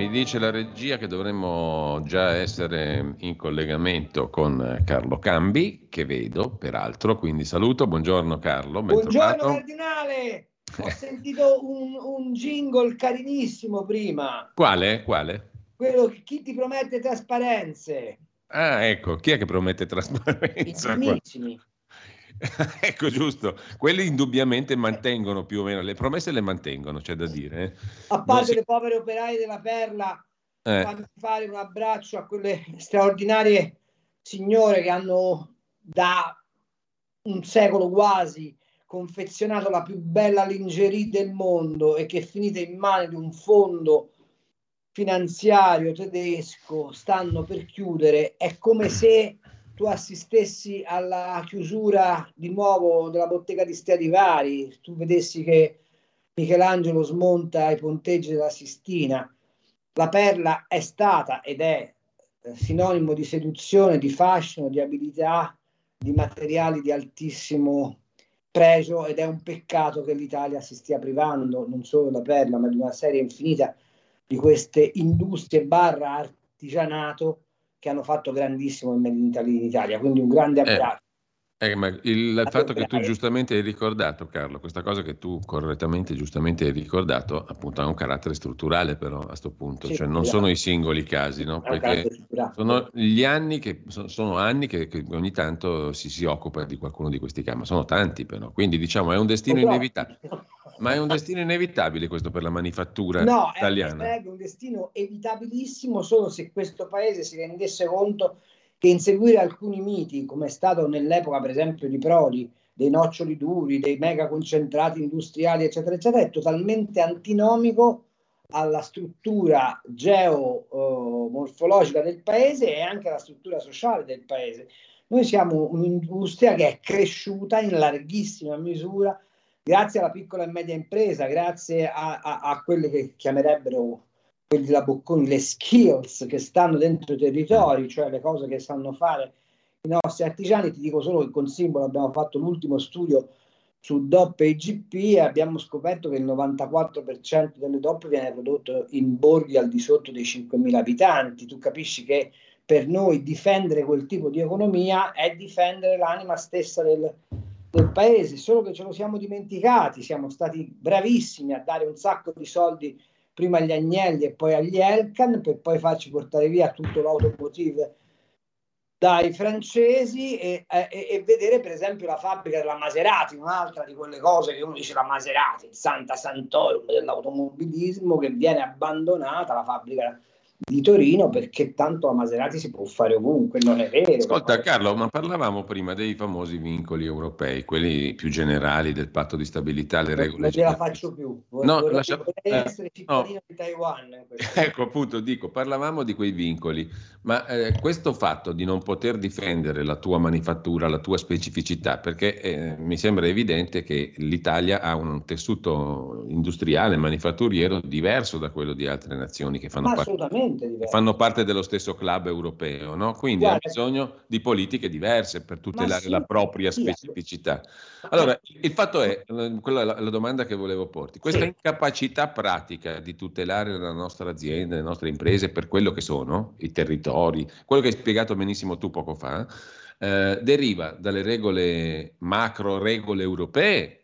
Mi dice la regia che dovremmo già essere in collegamento con Carlo Cambi, che vedo peraltro, quindi saluto, buongiorno Carlo. Buongiorno Cardinale, ho sentito un, un, jingle carinissimo prima. Quale? Quale? Quello che chi ti promette trasparenze. Ah, ecco, chi è che promette trasparenza? I ecco, giusto. Quelli indubbiamente mantengono più o meno, le promesse le mantengono, c'è da dire. Eh. A parte si... le povere operaie della Perla, eh. fammi fare un abbraccio a quelle straordinarie signore che hanno da un secolo quasi confezionato la più bella lingerie del mondo e che finite in mano di un fondo finanziario tedesco stanno per chiudere, è come se tu assistessi alla chiusura di nuovo della bottega di Stradivari, tu vedessi che Michelangelo smonta i ponteggi della Sistina, la perla è stata ed è eh, sinonimo di seduzione, di fascino, di abilità, di materiali di altissimo pregio ed è un peccato che l'Italia si stia privando non solo della perla ma di una serie infinita di queste industrie barra artigianato che hanno fatto grandissimo il Made in Italy in Italia, quindi un grande eh, abbraccio. Eh, ma il fatto che tu giustamente hai ricordato, Carlo, questa cosa che tu correttamente, giustamente hai ricordato, appunto ha un carattere strutturale però a questo punto, sì, cioè non sono i singoli casi, no? Perché sono gli anni che, sono anni che, che ogni tanto si, si, occupa di qualcuno di questi casi, ma sono tanti però, quindi diciamo è un destino inevitabile. Ma è un destino inevitabile questo per la manifattura no, italiana? No, è un destino evitabilissimo solo se questo paese si rendesse conto che inseguire alcuni miti, come è stato nell'epoca per esempio di Prodi, dei noccioli duri, dei mega concentrati industriali, eccetera, eccetera, è totalmente antinomico alla struttura geomorfologica del paese e anche alla struttura sociale del paese. Noi siamo un'industria che è cresciuta in larghissima misura grazie alla piccola e media impresa, grazie a, a, a quelle che chiamerebbero quelli della Bocconi, le skills che stanno dentro i territori, cioè le cose che sanno fare i nostri artigiani. Ti dico solo che con Simbolo abbiamo fatto l'ultimo studio su DOP e IGP e abbiamo scoperto che il 94% delle DOP viene prodotto in borghi al di sotto dei 5.000 abitanti. Tu capisci che per noi difendere quel tipo di economia è difendere l'anima stessa del, del paese, solo che ce lo siamo dimenticati, siamo stati bravissimi a dare un sacco di soldi prima agli Agnelli e poi agli Elkan per poi farci portare via tutto l'automotive dai francesi e, e, e, vedere per esempio la fabbrica della Maserati, un'altra di quelle cose che uno dice la Maserati, il Santa Santorum dell'automobilismo che viene abbandonata, la fabbrica di Torino perché tanto a Maserati si può fare ovunque, non è vero. Ascolta Carlo, ma parlavamo prima dei famosi vincoli europei, quelli più generali del patto di stabilità, le regole. Non ce la faccio più, vorrei, no, lascia... eh, essere cittadino no. di Taiwan. Ecco appunto, dico, parlavamo di quei vincoli, ma eh, questo fatto di non poter difendere la tua manifattura, la tua specificità, perché eh, mi sembra evidente che l'Italia ha un tessuto industriale, manifatturiero diverso da quello di altre nazioni che fanno parte assolutamente diverse. Fanno parte dello stesso club europeo, no? quindi Guarda, ha bisogno di politiche diverse per tutelare sì, la propria specificità. Allora, il fatto è, eh, quella è la, la domanda che volevo porti, questa sì. incapacità pratica di tutelare la nostra azienda, le nostre imprese per quello che sono, i territori, quello che hai spiegato benissimo tu poco fa, eh, deriva dalle regole, macro regole europee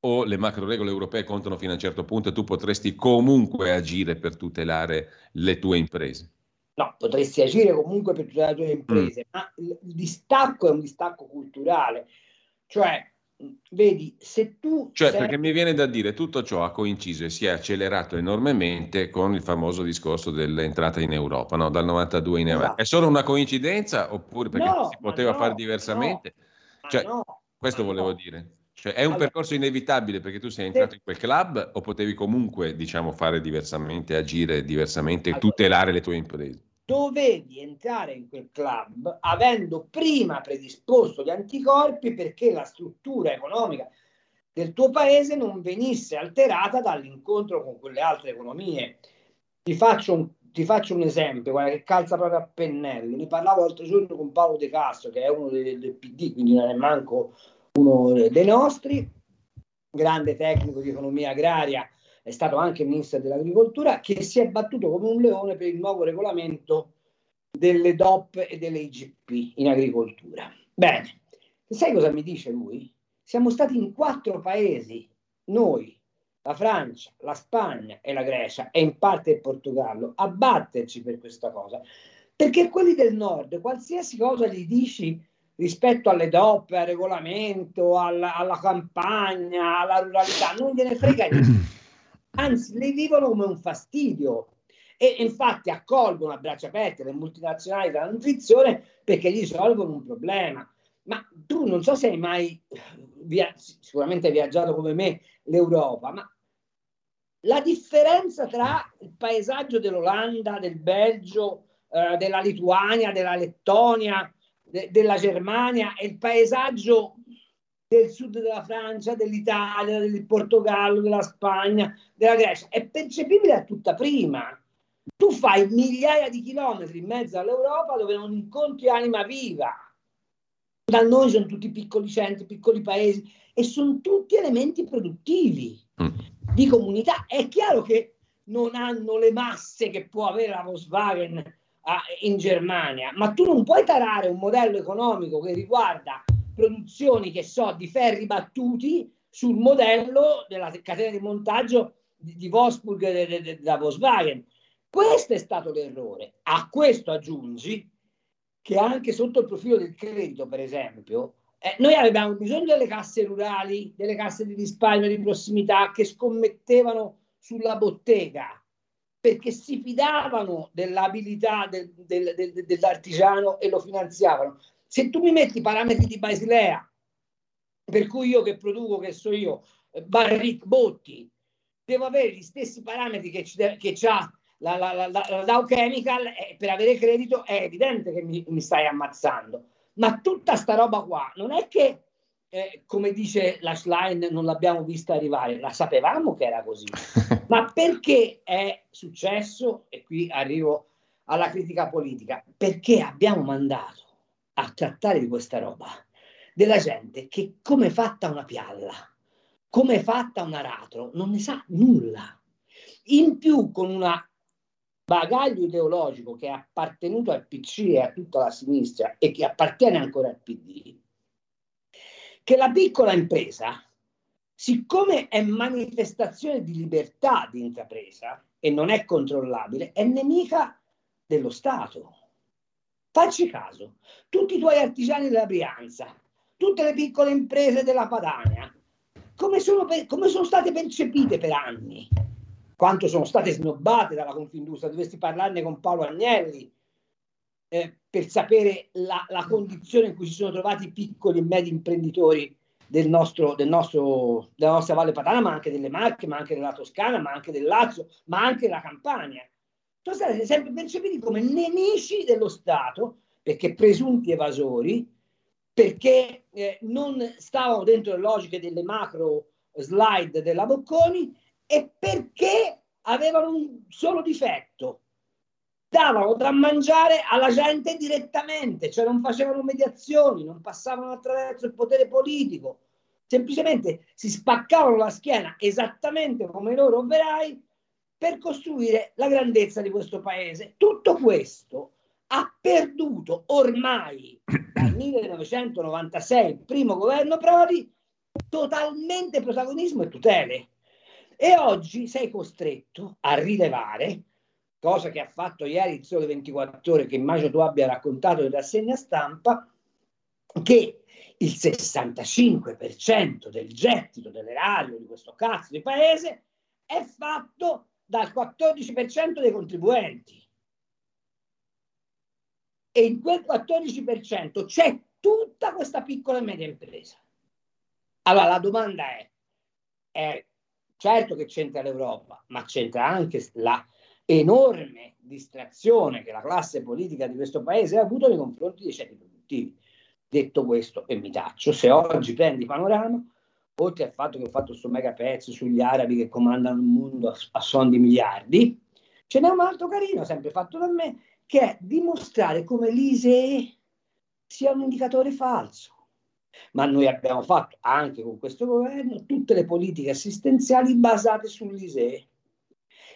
o le macro regole europee contano fino a un certo punto e tu potresti comunque agire per tutelare le tue imprese? No, potresti agire comunque per tutelare le tue imprese, mm. ma il, distacco è un distacco culturale, cioè vedi, se tu... Cioè, sei... perché mi viene da dire, tutto ciò ha coinciso e si è accelerato enormemente con il famoso discorso dell'entrata in Europa, no? dal 92 in avanti. Esatto. È solo una coincidenza oppure perché no, si poteva no, fare diversamente? Cioè, questo volevo dire. Cioè, è un allora, percorso inevitabile perché tu sei entrato in quel club o potevi comunque, diciamo, fare diversamente, agire diversamente, allora, tutelare le tue imprese? Dovevi entrare in quel club avendo prima predisposto gli anticorpi perché la struttura economica del tuo paese non venisse alterata dall'incontro con quelle altre economie. Ti faccio un, ti faccio un esempio, guarda che calza proprio a pennello. Ne parlavo l'altro giorno con Paolo De Castro, che è uno del, del PD, quindi non è manco uno dei nostri, grande tecnico di economia agraria, è stato anche ministro dell'agricoltura, che si è battuto come un leone per il nuovo regolamento delle DOP e delle IGP in agricoltura. Bene, sai cosa mi dice lui? Siamo stati in quattro paesi, noi, la Francia, la Spagna e la Grecia e in parte il Portogallo, a batterci per questa cosa. Perché quelli del nord, qualsiasi cosa gli dici rispetto alle DOP, al regolamento, alla, alla campagna, alla ruralità, non gliene frega niente. Anzi, le vivono come un fastidio. E infatti accolgono a braccia aperte le multinazionali della nutrizione perché gli risolvono un problema. Ma tu non so se hai mai, via, sicuramente hai viaggiato come me, l'Europa, ma la differenza tra il paesaggio dell'Olanda, del Belgio, eh, della Lituania, della Lettonia, de- della Germania e il paesaggio del sud della Francia, dell'Italia, del Portogallo, della Spagna, della Grecia, è percepibile a tutta prima. Tu fai migliaia di chilometri in mezzo all'Europa dove non incontri anima viva. Da noi sono tutti piccoli centri, piccoli paesi e sono tutti elementi produttivi mm. di comunità. È chiaro che non hanno le masse che può avere la Volkswagen in Germania, ma tu non puoi tarare un modello economico che riguarda produzioni che so di ferri battuti sul modello della catena di montaggio di, di Wolfsburg de, de, Volkswagen. Questo è stato l'errore. A questo aggiungi che anche sotto il profilo del credito, per esempio, eh, noi avevamo bisogno delle casse rurali, delle casse di risparmio di prossimità che scommettevano sulla bottega perché si fidavano dell'abilità del, del, del, dell'artigiano e lo finanziavano. Se tu mi metti i parametri di Basilea, per cui io che produco, che so io, Barrick Botti, devo avere gli stessi parametri che, che ha la, la, la, la, Dow Chemical, eh, per avere credito è evidente che mi, mi stai ammazzando. Ma tutta sta roba qua non è che eh, come dice la Schlein, non l'abbiamo vista arrivare, la sapevamo che era così, ma perché è successo, e qui arrivo alla critica politica, perché abbiamo mandato a trattare di questa roba della gente che come è fatta una pialla, come è fatta un aratro, non ne sa nulla. In più con un bagaglio ideologico che è appartenuto al PC e a tutta la sinistra e che appartiene ancora al PD, che la piccola impresa, siccome è manifestazione di libertà di intrapresa e non è controllabile, è nemica dello Stato. Facci caso, tutti i tuoi artigiani della Brianza, tutte le piccole imprese della Padania, come sono, come sono state percepite per anni? Quanto sono state snobbate dalla Confindustria? Dovresti parlarne con Paolo Agnelli, eh, per sapere la, la, condizione in cui si sono trovati i piccoli e medi imprenditori del nostro, del nostro, della nostra Valle Padana, ma anche delle Marche, ma anche della Toscana, ma anche del Lazio, ma anche della Campania. Sono stati sempre percepiti come nemici dello Stato, perché presunti evasori, perché eh, non stavano dentro le logiche delle macro slide della Bocconi e perché avevano un solo difetto, davano da mangiare alla gente direttamente, cioè non facevano mediazioni, non passavano attraverso il potere politico, semplicemente si spaccavano la schiena esattamente come i loro operai per costruire la grandezza di questo paese. Tutto questo ha perduto ormai dal 1996, il primo governo Prodi, totalmente protagonismo e tutele. E oggi sei costretto a rilevare cosa che ha fatto ieri il Sole 24 Ore, che immagino tu abbia raccontato in rassegna stampa, che il 65% del gettito dell'erario di questo cazzo di paese è fatto dal 14% dei contribuenti. E in quel 14% c'è tutta questa piccola e media impresa. Allora la domanda è, è certo che c'entra l'Europa, ma c'entra anche la enorme distrazione che la classe politica di questo paese ha avuto nei confronti dei ceti produttivi. Detto questo, e mi taccio, se oggi prendi panorama, oltre al fatto che ho fatto questo mega pezzo sugli arabi che comandano il mondo a, a son di miliardi, ce n'è un altro carino, sempre fatto da me, che è dimostrare come l'ISEE sia un indicatore falso. Ma noi abbiamo fatto anche con questo governo tutte le politiche assistenziali basate sull'ISEE,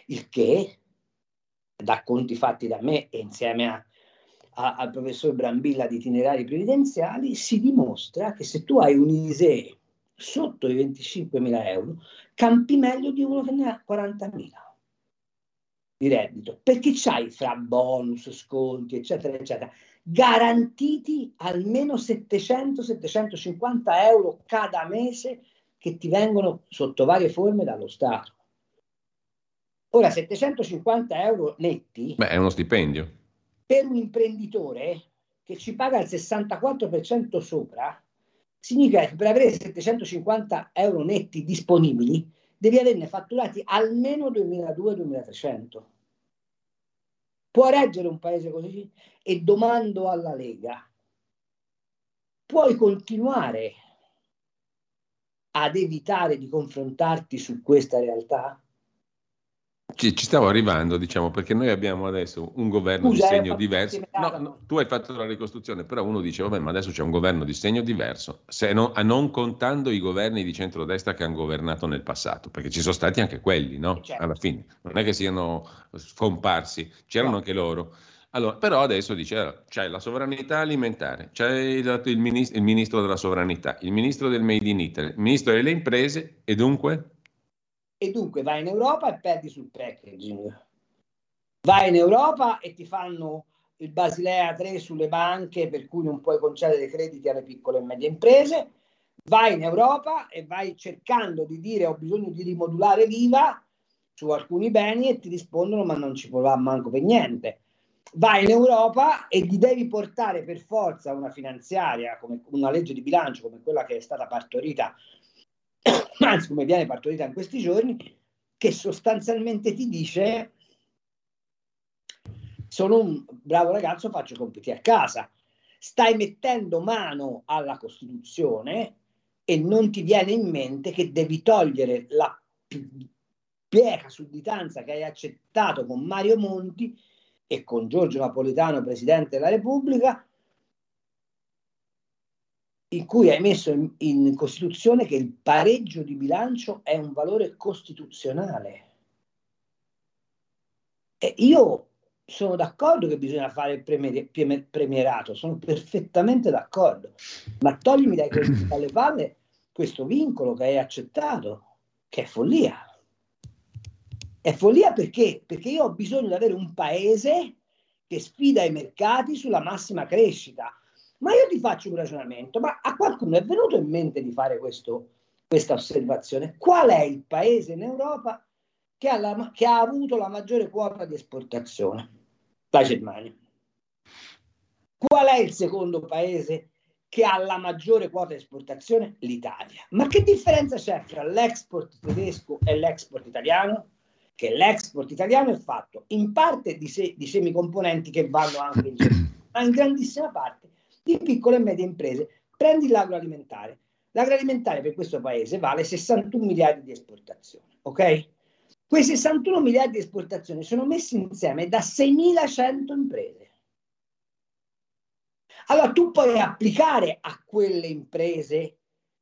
il che, da conti fatti da me e insieme a, a, al professor Brambilla di itinerari previdenziali, si dimostra che se tu hai un ISEE sotto i 25.000 euro, campi meglio di uno che ne ha 40.000 di reddito, perché c'hai fra bonus, sconti, eccetera, eccetera, garantiti almeno 700-750 euro cada mese che ti vengono sotto varie forme dallo Stato. Ora, 750 euro netti... Beh, è uno stipendio. Per un imprenditore che ci paga il 64% sopra, significa che per avere 750 euro netti disponibili devi averne fatturati almeno 2.200-2.300. Può reggere un paese così? E domando alla Lega, puoi continuare ad evitare di confrontarti su questa realtà? Ci, ci, stavo arrivando, diciamo, perché noi abbiamo adesso un governo Scusa, di segno diverso. No, no, tu hai fatto la ricostruzione, però uno dice, vabbè, ma adesso c'è un governo di segno diverso, se no, non contando i governi di centrodestra che hanno governato nel passato, perché ci sono stati anche quelli, no? Certo. Alla fine, non è che siano scomparsi, c'erano no. anche loro. Allora, però adesso dice, c'è la sovranità alimentare, c'è il, il, ministro, il ministro della sovranità, il ministro del Made in Italy, il ministro delle imprese e dunque e dunque vai in Europa e perdi sul packaging. Vai in Europa e ti fanno il Basilea 3 sulle banche per cui non puoi concedere crediti alle piccole e medie imprese. Vai in Europa e vai cercando di dire ho bisogno di rimodulare l'IVA su alcuni beni e ti rispondono ma non ci può manco per niente. Vai in Europa e gli devi portare per forza una finanziaria, come una legge di bilancio come quella che è stata partorita anzi come viene partorita in questi giorni, che sostanzialmente ti dice sono un bravo ragazzo, faccio i compiti a casa. Stai mettendo mano alla Costituzione e non ti viene in mente che devi togliere la pieca sudditanza che hai accettato con Mario Monti e con Giorgio Napolitano, Presidente della Repubblica, in cui hai messo in, in, Costituzione che il pareggio di bilancio è un valore costituzionale. E io sono d'accordo che bisogna fare il premier, premierato, sono perfettamente d'accordo, ma toglimi dai, dalle palle questo vincolo che hai accettato, che è follia. È follia perché? Perché io ho bisogno di avere un paese che sfida i mercati sulla massima crescita ma io ti faccio un ragionamento, ma a qualcuno è venuto in mente di fare questo, questa osservazione? Qual è il paese in Europa che ha, la, che ha avuto la maggiore quota di esportazione? La Germania. Qual è il secondo paese che ha la maggiore quota di esportazione? L'Italia. Ma che differenza c'è tra l'export tedesco e l'export italiano? Che l'export italiano è fatto in parte di, se, di semicomponenti che vanno anche in Germania, ma in grandissima parte di piccole e medie imprese. Prendi l'agroalimentare. L'agroalimentare per questo paese vale 61 miliardi di esportazione, ok? Quei 61 miliardi di esportazione sono messi insieme da 6.100 imprese. Allora tu puoi applicare a quelle imprese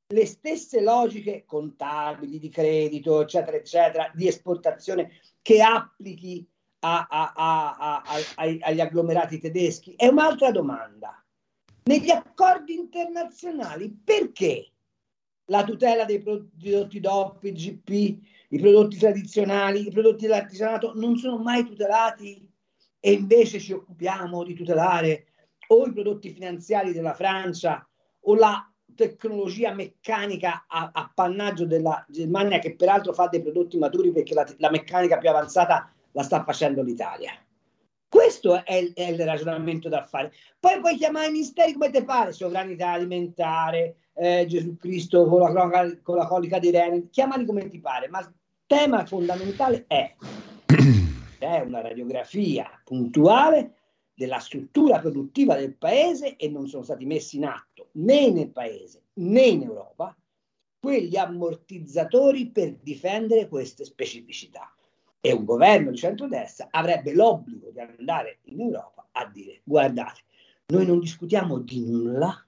le stesse logiche contabili, di credito, eccetera, eccetera, di esportazione che applichi a, a, a, agli agglomerati tedeschi? È un'altra domanda negli accordi internazionali perché la tutela dei prodotti DOP, GP, i prodotti tradizionali, i prodotti dell'artigianato non sono mai tutelati e invece ci occupiamo di tutelare o i prodotti finanziari della Francia o la tecnologia meccanica a, appannaggio della Germania, che peraltro fa dei prodotti maturi perché la, la meccanica più avanzata la sta facendo l'Italia. Questo è il, è il, ragionamento da fare. Poi puoi chiamare i misteri come te pare, sovranità alimentare, eh, Gesù Cristo con la, con la colica di Reni, chiamali come ti pare, ma il tema fondamentale è è una radiografia puntuale della struttura produttiva del paese e non sono stati messi in atto né nel paese né in Europa quegli ammortizzatori per difendere queste specificità. E un governo di centrodestra avrebbe l'obbligo di andare in Europa a dire guardate, noi non discutiamo di nulla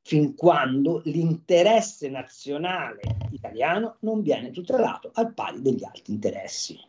fin quando l'interesse nazionale italiano non viene tutelato al pari degli altri interessi.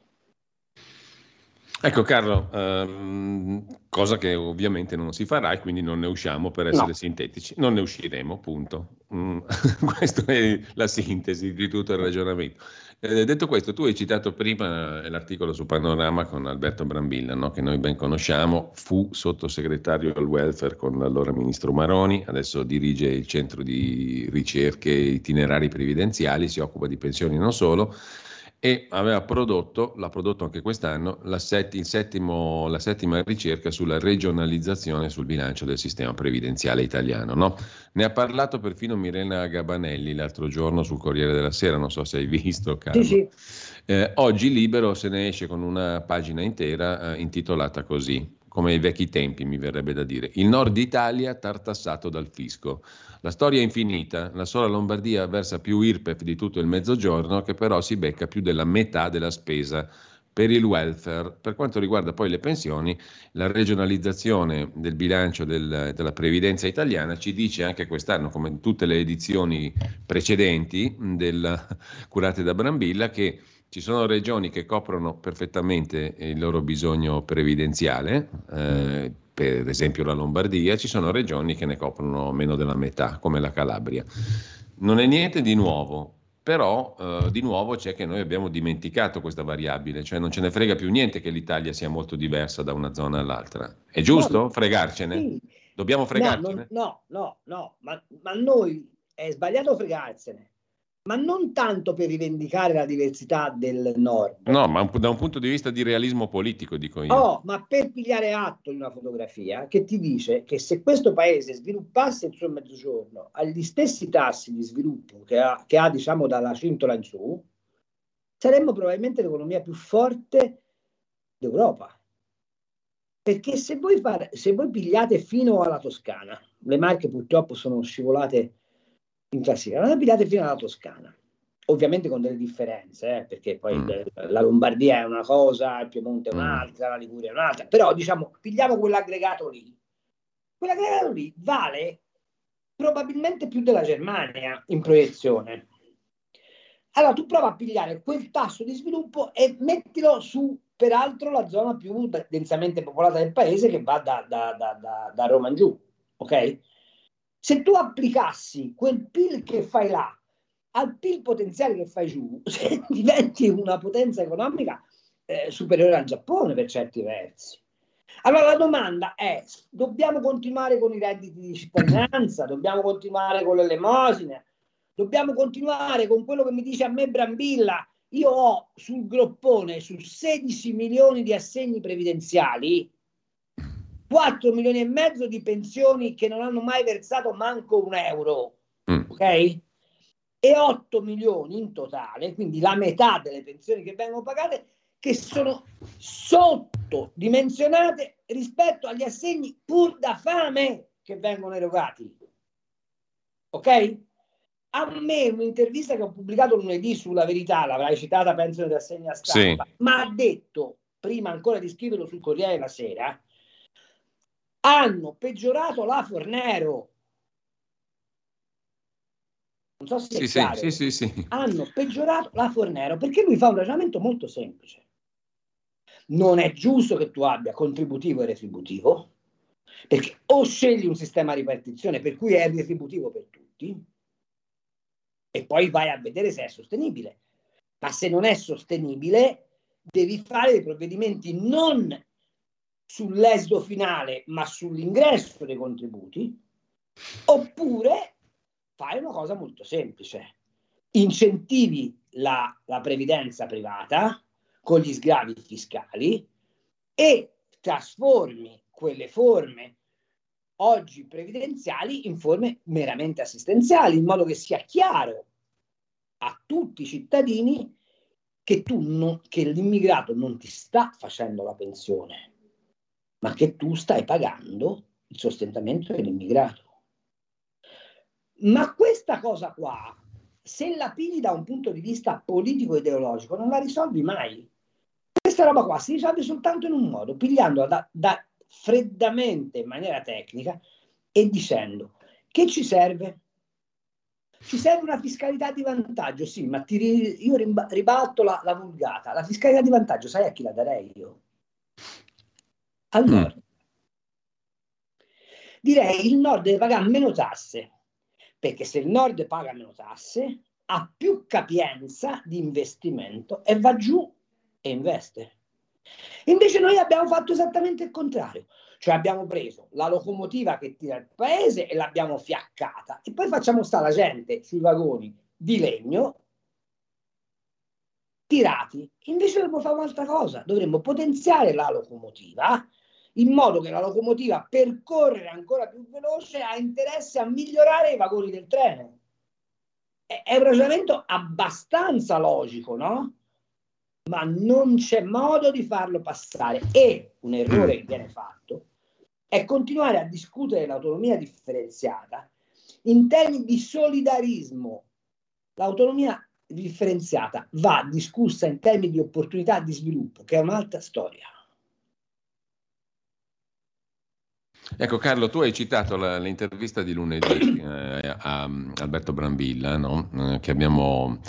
Ecco Carlo, ehm, cosa che ovviamente non si farà e quindi non ne usciamo per essere no. sintetici, non ne usciremo, punto. Mm, questa è la sintesi di tutto il ragionamento. Eh, detto questo, tu hai citato prima l'articolo su Panorama con Alberto Brambilla, no? che noi ben conosciamo, fu sottosegretario al welfare con l'allora ministro Maroni, adesso dirige il centro di ricerche itinerari previdenziali, si occupa di pensioni non solo e aveva prodotto, l'ha prodotto anche quest'anno, la, set, settimo, la settima ricerca sulla regionalizzazione sul bilancio del sistema previdenziale italiano. No? Ne ha parlato perfino Mirena Gabanelli l'altro giorno sul Corriere della Sera, non so se hai visto, Carlo. Sì, sì. Eh, oggi Libero se ne esce con una pagina intera eh, intitolata così, come ai vecchi tempi mi verrebbe da dire, il nord Italia tartassato dal fisco. La storia è infinita, la sola Lombardia versa più IRPEF di tutto il mezzogiorno che però si becca più della metà della spesa per il welfare. Per quanto riguarda poi le pensioni, la regionalizzazione del bilancio del, della previdenza italiana ci dice anche quest'anno, come in tutte le edizioni precedenti del, curate da Brambilla, che ci sono regioni che coprono perfettamente il loro bisogno previdenziale. Eh, per esempio la Lombardia, ci sono regioni che ne coprono meno della metà, come la Calabria. Non è niente di nuovo, però eh, di nuovo c'è che noi abbiamo dimenticato questa variabile, cioè non ce ne frega più niente che l'Italia sia molto diversa da una zona all'altra. È giusto no, fregarcene? Sì. Dobbiamo fregarcene? No, no, no, no, ma, ma noi è sbagliato fregarsene ma non tanto per rivendicare la diversità del nord. No, ma da un punto di vista di realismo politico, dico io. Oh, ma per pigliare atto di una fotografia che ti dice che se questo paese sviluppasse il suo mezzogiorno agli stessi tassi di sviluppo che ha, che ha diciamo, dalla cintola in su, saremmo probabilmente l'economia più forte d'Europa. Perché se voi, far, se voi pigliate fino alla Toscana, le marche purtroppo sono scivolate in classifica. Non abbiate fino alla Toscana, ovviamente con delle differenze, eh, perché poi mm. la Lombardia è una cosa, il Piemonte è mm. un'altra, mm. la Liguria è un'altra, però diciamo, pigliamo quell'aggregato lì. Quell'aggregato lì vale probabilmente più della Germania in proiezione. Allora tu prova a pigliare quel tasso di sviluppo e mettilo su, peraltro, la zona più densamente popolata del paese che va da, da, da, da Roma in giù, ok? Se tu applicassi quel PIL che fai là al PIL potenziale che fai giù, diventi una potenza economica eh, superiore al Giappone per certi versi. Allora la domanda è, dobbiamo continuare con i redditi di cittadinanza, dobbiamo continuare con le elemosine, dobbiamo continuare con quello che mi dice a me Brambilla, io ho sul groppone, su 16 milioni di assegni previdenziali, 4 milioni e mezzo di pensioni che non hanno mai versato manco un euro, mm. ok? E 8 milioni in totale, quindi la metà delle pensioni che vengono pagate, che sono sottodimensionate rispetto agli assegni pur da fame che vengono erogati. Ok? A me un'intervista che ho pubblicato lunedì sulla verità, l'avrai citata penso nella segna stampa, sì. ma ha detto, prima ancora di scriverlo sul Corriere della Sera, hanno peggiorato la Fornero. Non so se sì, è sì, sì, sì, hanno peggiorato la Fornero perché lui fa un ragionamento molto semplice. Non è giusto che tu abbia contributivo e retributivo, perché o scegli un sistema di ripartizione per cui è retributivo per tutti, e poi vai a vedere se è sostenibile. Ma se non è sostenibile, devi fare dei provvedimenti non sull'esito finale, ma sull'ingresso dei contributi, oppure fai una cosa molto semplice. Incentivi la, la previdenza privata con gli sgravi fiscali e trasformi quelle forme oggi previdenziali in forme meramente assistenziali, in modo che sia chiaro a tutti i cittadini che, tu non, che l'immigrato non ti sta facendo la pensione, ma che tu stai pagando il sostentamento dell'immigrato. Ma questa cosa qua, se la pili da un punto di vista politico-ideologico, non la risolvi mai. Questa roba qua si risolve soltanto in un modo, pigliandola da, da freddamente in maniera tecnica e dicendo che ci serve? Ci serve una fiscalità di vantaggio, sì, ma ti, io ribalto la, la, vulgata. La fiscalità di vantaggio, sai a chi la darei io? Al mm. nord. Direi il nord deve pagare meno tasse, perché se il nord paga meno tasse, ha più capienza di investimento e va giù e investe. Invece noi abbiamo fatto esattamente il contrario, cioè abbiamo preso la locomotiva che tira il paese e l'abbiamo fiaccata e poi facciamo stare la gente sui vagoni di legno tirati. Invece dovremmo fare un'altra cosa, dovremmo potenziare la locomotiva in modo che la locomotiva per correre ancora più veloce ha interesse a migliorare i vagoni del treno. È un ragionamento abbastanza logico, no? ma non c'è modo di farlo passare. E un errore che viene fatto è continuare a discutere l'autonomia differenziata in termini di solidarismo. L'autonomia differenziata va discussa in termini di opportunità di sviluppo, che è un'altra storia. Ecco Carlo, tu hai citato la, l'intervista di lunedì eh, a Alberto Brambilla, no? eh, che abbiamo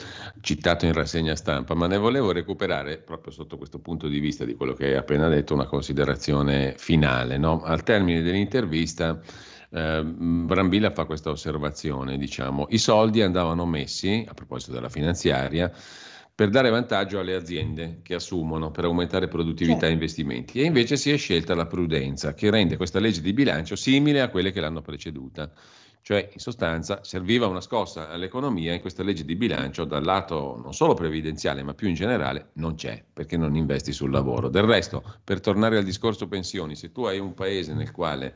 citato in rassegna stampa, ma ne volevo recuperare proprio sotto questo punto di vista di quello che hai appena detto, una considerazione finale. No? Al termine dell'intervista eh, Brambilla fa questa osservazione, diciamo, i soldi andavano messi, a proposito della finanziaria, per dare vantaggio alle aziende che assumono per aumentare produttività certo. e investimenti. E invece si è scelta la prudenza, che rende questa legge di bilancio simile a quelle che l'hanno preceduta. Cioè, in sostanza, serviva una scossa all'economia e questa legge di bilancio dal lato non solo previdenziale, ma più in generale, non c'è, perché non investi sul lavoro. Del resto, per tornare al discorso pensioni, se tu hai un paese nel quale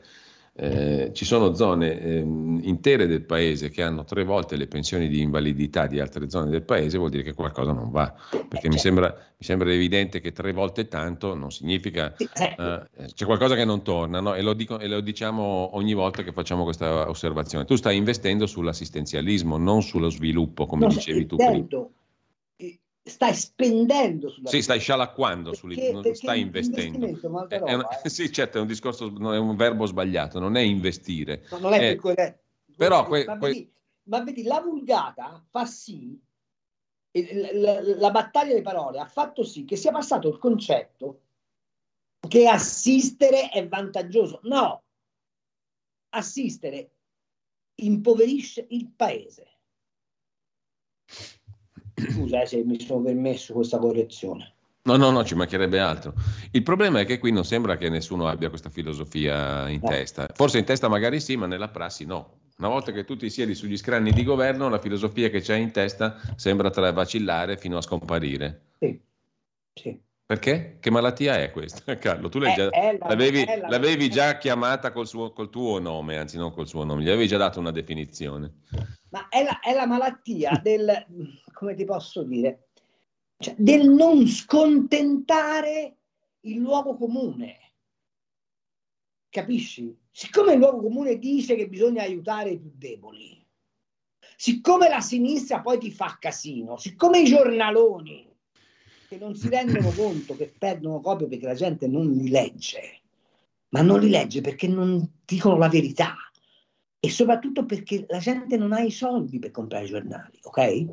eh, ci sono zone eh, intere del paese che hanno tre volte le pensioni di invalidità di altre zone del paese, vuol dire che qualcosa non va. Perché mi sembra, mi sembra evidente che tre volte tanto non significa eh, c'è qualcosa che non torna, no? e, lo dico, e, lo diciamo ogni volta che facciamo questa osservazione. Tu stai investendo sull'assistenzialismo, non sullo sviluppo, come no, dicevi tu prima stai spendendo sulla Sì, stai scialacquando, perché, non perché stai investendo. È, una, eh. Sì, certo, è un discorso, è un verbo sbagliato, non è investire. No, non è, è corretto. Però que, ma, que... Vedi, ma, vedi, la vulgata fa sì, la, la, la battaglia delle parole ha fatto sì che sia passato il concetto che assistere è vantaggioso. No, assistere impoverisce il paese. Scusa eh, se mi sono permesso questa correzione. No, no, no, ci mancherebbe altro. Il problema è che qui non sembra che nessuno abbia questa filosofia in no. testa. Forse in testa magari sì, ma nella prassi no. Una volta che tu ti siedi sugli scranni di governo, la filosofia che c'è in testa sembra tra vacillare fino a scomparire. Sì, sì. Perché? Che malattia è questa, Carlo? Tu già, la, l'avevi, la, l'avevi, già chiamata col, suo, col, tuo nome, anzi non col suo nome, gli avevi già dato una definizione. Ma è la, è la malattia del, come ti posso dire, cioè, del non scontentare il luogo comune. Capisci? Siccome il luogo comune dice che bisogna aiutare i più deboli, siccome la sinistra poi ti fa casino, siccome i giornaloni che non si rendono conto che perdono copie perché la gente non li legge, ma non li legge perché non dicono la verità e soprattutto perché la gente non ha i soldi per comprare i giornali, ok?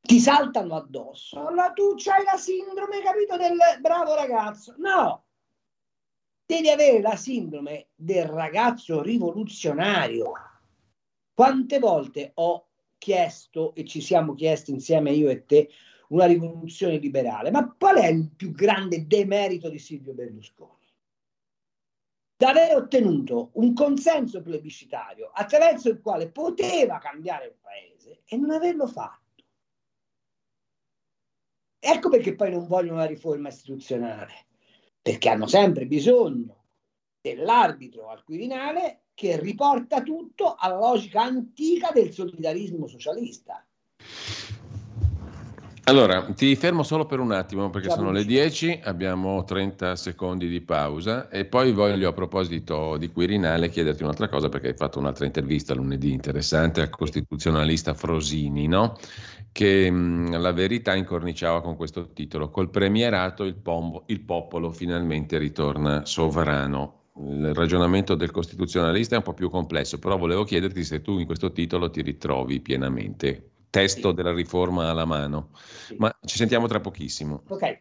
Ti saltano addosso, allora tu c'hai la sindrome, capito, del bravo ragazzo. No, devi avere la sindrome del ragazzo rivoluzionario. Quante volte ho chiesto e ci siamo chiesti insieme io e te una rivoluzione liberale. Ma qual è il più grande demerito di Silvio Berlusconi? d'aver ottenuto un consenso plebiscitario attraverso il quale poteva cambiare il paese e non averlo fatto. Ecco perché poi non vogliono la riforma istituzionale, perché hanno sempre bisogno dell'arbitro al Quirinale che riporta tutto alla logica antica del solidarismo socialista. Allora, ti fermo solo per un attimo perché sono le 10, abbiamo 30 secondi di pausa e poi voglio a proposito di Quirinale chiederti un'altra cosa perché hai fatto un'altra intervista lunedì interessante al costituzionalista Frosini, no? che mh, la verità incorniciava con questo titolo, col premierato il, pombo, il popolo finalmente ritorna sovrano. Il ragionamento del costituzionalista è un po' più complesso, però volevo chiederti se tu in questo titolo ti ritrovi pienamente testo sì. della riforma alla mano. Sì. Ma ci sentiamo tra pochissimo. Ok.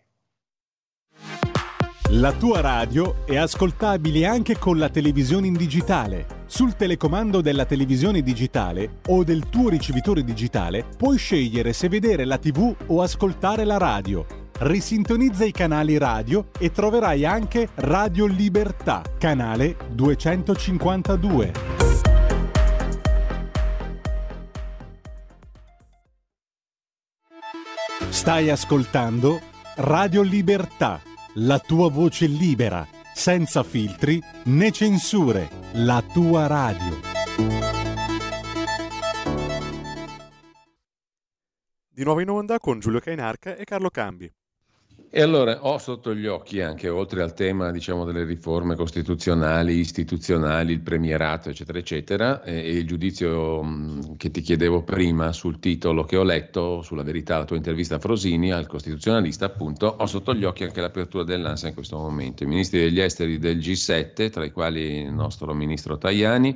La tua radio è ascoltabile anche con la televisione in digitale. Sul telecomando della televisione digitale o del tuo ricevitore digitale puoi scegliere se vedere la TV o ascoltare la radio. Risintonizza i canali radio e troverai anche Radio Libertà, canale 252. Stai ascoltando Radio Libertà, la tua voce libera, senza filtri né censure, la tua radio. Di nuovo in onda con Giulio Cainarca e Carlo Cambi. E allora ho sotto gli occhi anche, oltre al tema diciamo, delle riforme costituzionali, istituzionali, il premierato, eccetera, eccetera, e, e il giudizio mh, che ti chiedevo prima sul titolo che ho letto, sulla verità, la tua intervista a Frosini, al costituzionalista, appunto, ho sotto gli occhi anche l'apertura dell'ANSA in questo momento. I ministri degli esteri del G7, tra i quali il nostro ministro Tajani,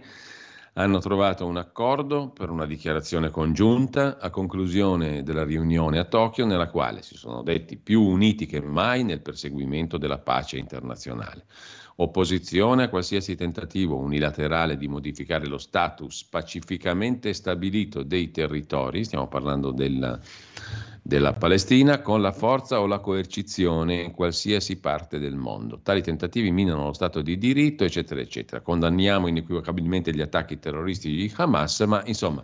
hanno trovato un accordo per una dichiarazione congiunta a conclusione della riunione a Tokyo nella quale si sono detti più uniti che mai nel perseguimento della pace internazionale. Opposizione a qualsiasi tentativo unilaterale di modificare lo status pacificamente stabilito dei territori, stiamo parlando della della Palestina con la forza o la coercizione in qualsiasi parte del mondo. Tali tentativi minano lo Stato di diritto, eccetera, eccetera. Condanniamo inequivocabilmente gli attacchi terroristici di Hamas, ma insomma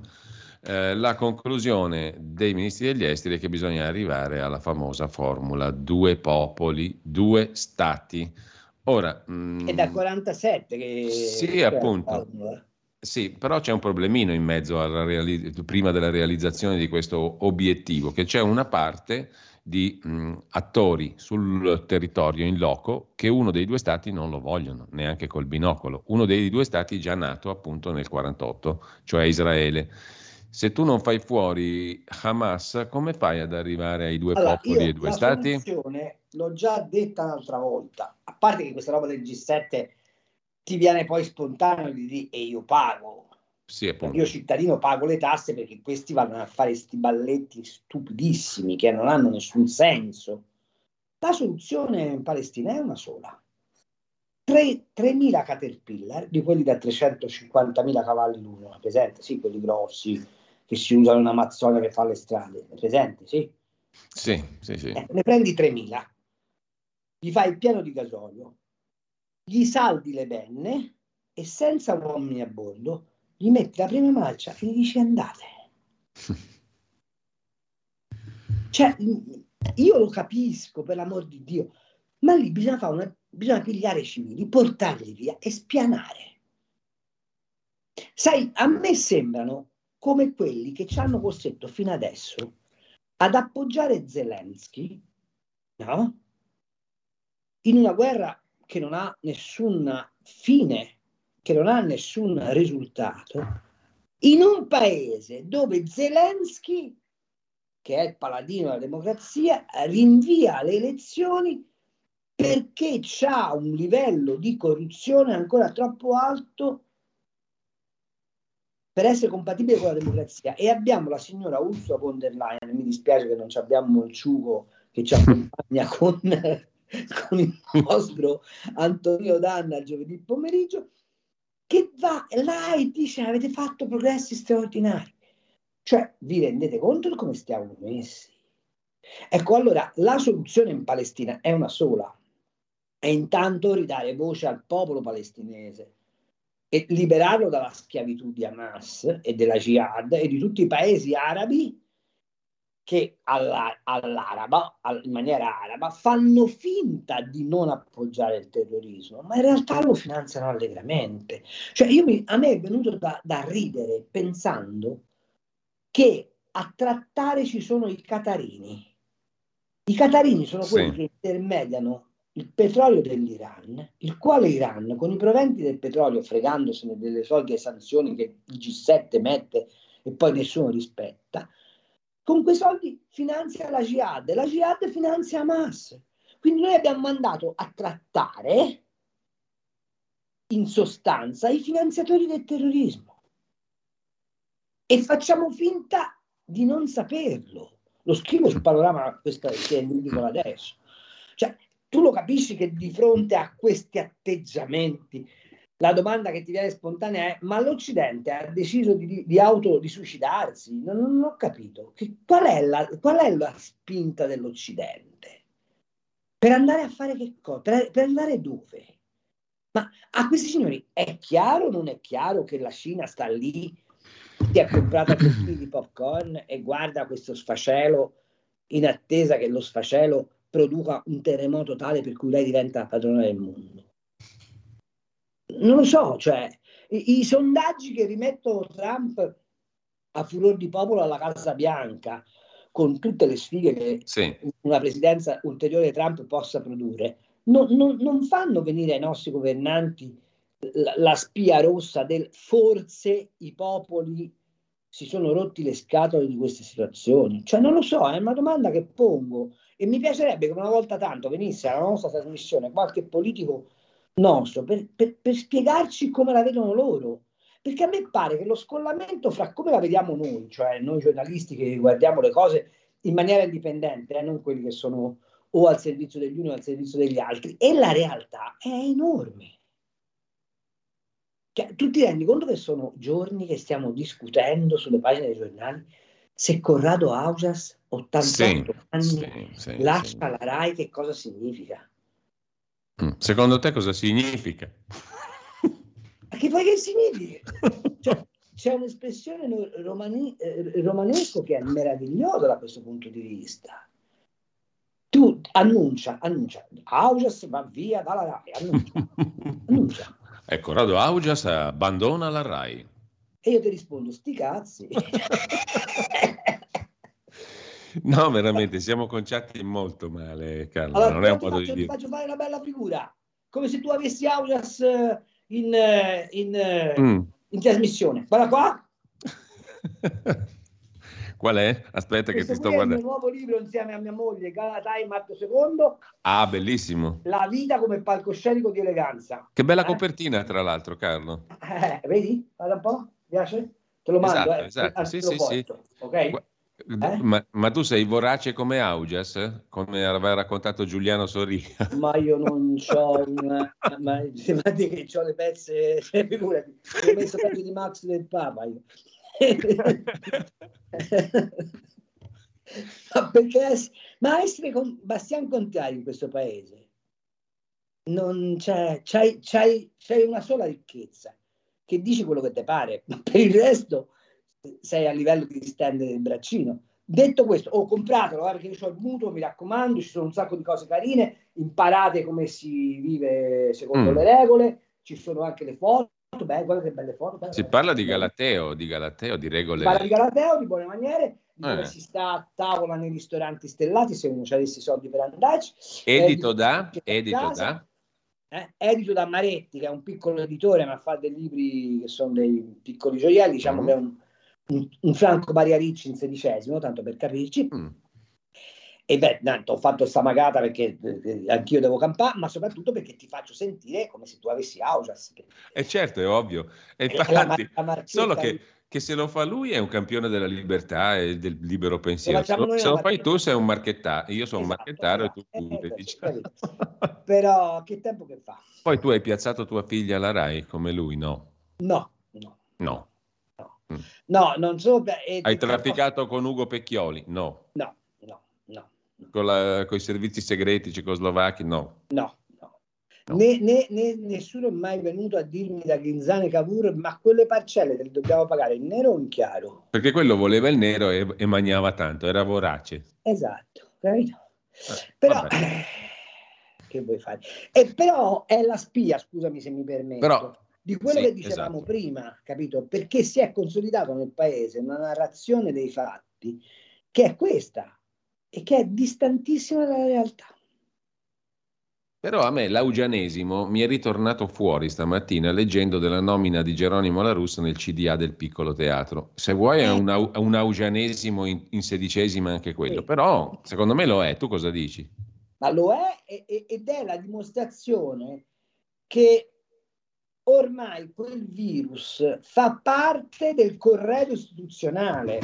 eh, la conclusione dei ministri degli esteri è che bisogna arrivare alla famosa formula due popoli, due stati. Ora, mh, mm, è da 47 che... Sì, appunto. Sì, però c'è un problemino in mezzo alla reali- prima della realizzazione di questo obiettivo, che c'è una parte di mh, attori sul territorio in loco che uno dei due stati non lo vogliono, neanche col binocolo. Uno dei due stati già nato appunto nel 48, cioè Israele. Se tu non fai fuori Hamas, come fai ad arrivare ai due allora, popoli e due stati? L'ho già detta un'altra volta, a parte che questa roba del G7 ti viene poi spontaneo di dire e io pago. Sì, io cittadino pago le tasse perché questi vanno a fare questi balletti stupidissimi che non hanno nessun senso. La soluzione in Palestina è una sola. 3.000 Caterpillar, di quelli da 350.000 cavalli l'uno, presente? Sì, quelli grossi che si usano in Amazzonia che fa le strade, presente? Sì. Sì, sì, sì. Eh, ne prendi 3.000, gli fai il piano di gasolio, gli saldi le benne e senza uomini a bordo gli metti la prima marcia e gli dici andate. cioè, io lo capisco per l'amor di Dio, ma lì bisogna, fare una, bisogna pigliare i civili, portarli via e spianare. Sai, a me sembrano come quelli che ci hanno costretto fino adesso ad appoggiare Zelensky, no? In una guerra che non ha nessuna fine, che non ha nessun risultato, in un paese dove Zelensky, che è il paladino della democrazia, rinvia le elezioni perché ha un livello di corruzione ancora troppo alto per essere compatibile con la democrazia. E abbiamo la signora Ursula von der Leyen, mi dispiace che non abbiamo il ciugo che ci accompagna con con il nostro Antonio Danna giovedì pomeriggio, che va là e dice avete fatto progressi straordinari. Cioè, vi rendete conto di come stiamo messi? Ecco, allora, la soluzione in Palestina è una sola. e intanto ridare voce al popolo palestinese e liberarlo dalla schiavitù di Hamas e della Jihad e di tutti i paesi arabi che alla, all'araba, in maniera araba, fanno finta di non appoggiare il terrorismo, ma in realtà lo finanziano allegramente. Cioè, mi, a me è venuto da, da ridere pensando che a trattare ci sono i catarini. I catarini sono quelli sì. che intermediano il petrolio dell'Iran, il quale Iran, con i proventi del petrolio, fregandosene delle solite sanzioni che il G7 mette e poi nessuno rispetta, con quei soldi finanzia la Jihad, la Jihad finanzia Hamas. Quindi noi abbiamo mandato a trattare in sostanza i finanziatori del terrorismo e facciamo finta di non saperlo. Lo scrivo sul panorama, questo che vi dico adesso. Cioè, tu lo capisci che di fronte a questi atteggiamenti la domanda che ti viene spontanea è: ma l'Occidente ha deciso di, di auto di suicidarsi? Non, non ho capito. Che, qual, è la, qual, è la, spinta dell'Occidente? Per andare a fare che cosa? Per, per andare dove? Ma a questi signori è chiaro o non è chiaro che la Cina sta lì, ti ha comprato chili di popcorn e guarda questo sfacelo in attesa che lo sfacelo produca un terremoto tale per cui lei diventa padrona del mondo? Non lo so, cioè, i, i sondaggi che rimetto Trump a furor di popolo alla Casa Bianca, con tutte le sfighe che sì. una presidenza ulteriore Trump possa produrre, non, non, non fanno venire ai nostri governanti la, la, spia rossa del forse i popoli si sono rotti le scatole di queste situazioni. Cioè, non lo so, è una domanda che pongo e mi piacerebbe che una volta tanto venisse alla nostra trasmissione qualche politico nostro per, per, per spiegarci come la vedono loro. Perché a me pare che lo scollamento fra come la vediamo noi, cioè noi giornalisti che guardiamo le cose in maniera indipendente, eh, non quelli che sono o al servizio degli uni o al servizio degli altri, e la realtà è enorme. Cioè, tu ti rendi conto che sono giorni che stiamo discutendo sulle pagine dei giornali se Corrado Augias, 88 sì, anni, sì, sì, lascia la RAI, che cosa significa? Mm. Secondo te cosa significa? Ma che poi che significa? Cioè, c'è un'espressione romani, eh, romanesco che è meravigliosa da questo punto di vista. Tu annuncia, annuncia, Augias va via dalla RAI, annuncia, annuncia. Ecco, Rado Augias abbandona la RAI. E io ti rispondo, sti cazzi. No, veramente, siamo conciati molto male, Carlo. Allora, non è un modo faccio, di. Ti faccio fare una bella figura, come se tu avessi Aulas eh, in, eh, in, eh, mm. in trasmissione. Guarda qua. Qual è? Aspetta Questo che ti sto guardando. È il nuovo libro insieme a mia moglie, Galatai Marco II. Ah, bellissimo. La vita come palcoscenico di eleganza. Che bella eh? copertina, tra l'altro, Carlo. Eh, vedi? Guarda un po'. Piace? Te lo mando. Esatto, esatto. Sì, sì, sì. Ok? Eh? Ma, ma, tu sei vorace come Augias, come aveva raccontato Giuliano Soria. Ma io non ho una... ma sembrate che ho le pezze, figurati, ho messo peggio di Max del Papa io. ma perché ma essere con Bastian Contrari in questo paese non c'è, c'hai, c'hai, c'hai una sola ricchezza che dici quello che ti pare, ma per il resto sei a livello di stendere il braccino. Detto questo, ho comprato, guarda che io ho il mutuo, mi raccomando, ci sono un sacco di cose carine, imparate come si vive secondo mm. le regole, ci sono anche le foto, beh, guarda che belle foto. si parla di Galateo, di Galateo, di regole. Si parla di Galateo, di buone maniere, di eh. come si sta a tavola nei ristoranti stellati, se uno avesse i soldi per andarci. Edito da? Edito da? Eh, edito da Maretti, che è un piccolo editore, ma fa dei libri che sono dei piccoli gioielli, diciamo mm. che è un un, un Franco Maria Ricci in sedicesimo, tanto per capirci. Mm. E beh, tanto ho fatto sta magata perché eh, anch'io devo campare, ma soprattutto perché ti faccio sentire come se tu avessi Augias. E eh certo, è ovvio. E infatti, la, la solo che, che, se lo fa lui è un campione della libertà e del libero pensiero. Se lo, se lo fai tu sei un marchettario, io sono esatto, un marchettario esatto. e tu pure. Eh, diciamo. Però che tempo che fa? Poi tu hai piazzato tua figlia alla RAI come lui, no? No, no. No. Mm. No, non so. Eh, Hai trafficato con Ugo Pecchioli? No. No, no, no. Con, la, con i servizi segreti cecoslovacchi? No. No, no, No. Né, né, né, nessuno è mai venuto a dirmi da Ghinzane Cavour ma quelle parcelle le dobbiamo pagare in nero o in chiaro? Perché quello voleva il nero e, e mangiava tanto, era vorace. Esatto, capito? Eh, però, eh, che vuoi fare? E però è la spia, scusami se mi permetti. Però, di quello sì, che dicevamo esatto. prima, capito? Perché si è consolidato nel paese una narrazione dei fatti che è questa e che è distantissima dalla realtà. Però a me l'augianesimo mi è ritornato fuori stamattina leggendo della nomina di Geronimo La Russa nel CDA del piccolo teatro. Se vuoi è eh. un, un augianesimo in, in, sedicesima anche quello, sì. però secondo me lo è. Tu cosa dici? Ma lo è ed è la dimostrazione che ormai quel virus fa parte del corredo istituzionale.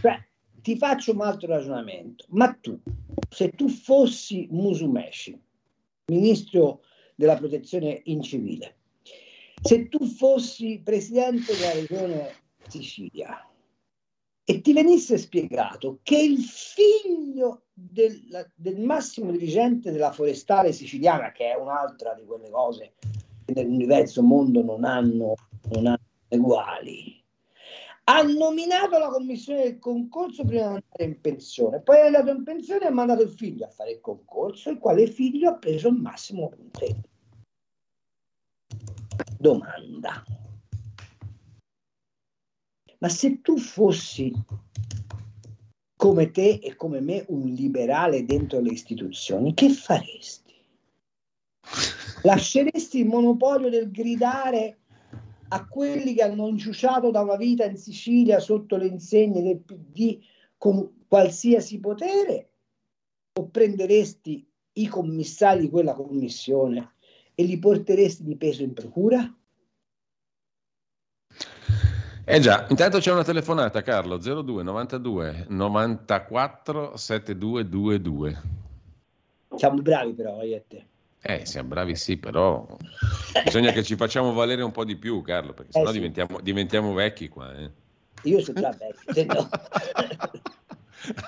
Cioè, ti faccio un altro ragionamento. Ma tu, se tu fossi Musumeci, ministro della protezione in civile, se tu fossi presidente della regione Sicilia e ti venisse spiegato che il figlio del, del massimo dirigente della forestale siciliana, che è un'altra di quelle cose nell'universo mondo non hanno, non hanno uguali, ha nominato la commissione del concorso prima di andare in pensione, poi è andato in pensione e ha mandato il figlio a fare il concorso, il quale figlio ha preso il massimo punteggio. Domanda. Ma se tu fossi come te e come me un liberale dentro le istituzioni, che faresti? Lasceresti il monopolio del gridare a quelli che hanno inciuciato da una vita in Sicilia sotto le insegne del PD con qualsiasi potere o prenderesti i commissari di quella commissione e li porteresti di peso in procura? Eh già, intanto c'è una telefonata Carlo 02 92 94 7222. Siamo bravi però, io e te. Eh, siamo bravi sì, però bisogna che ci facciamo valere un po' di più, Carlo, perché sennò eh sì. diventiamo, diventiamo, vecchi qua. Eh. Io sono già vecchio, se no.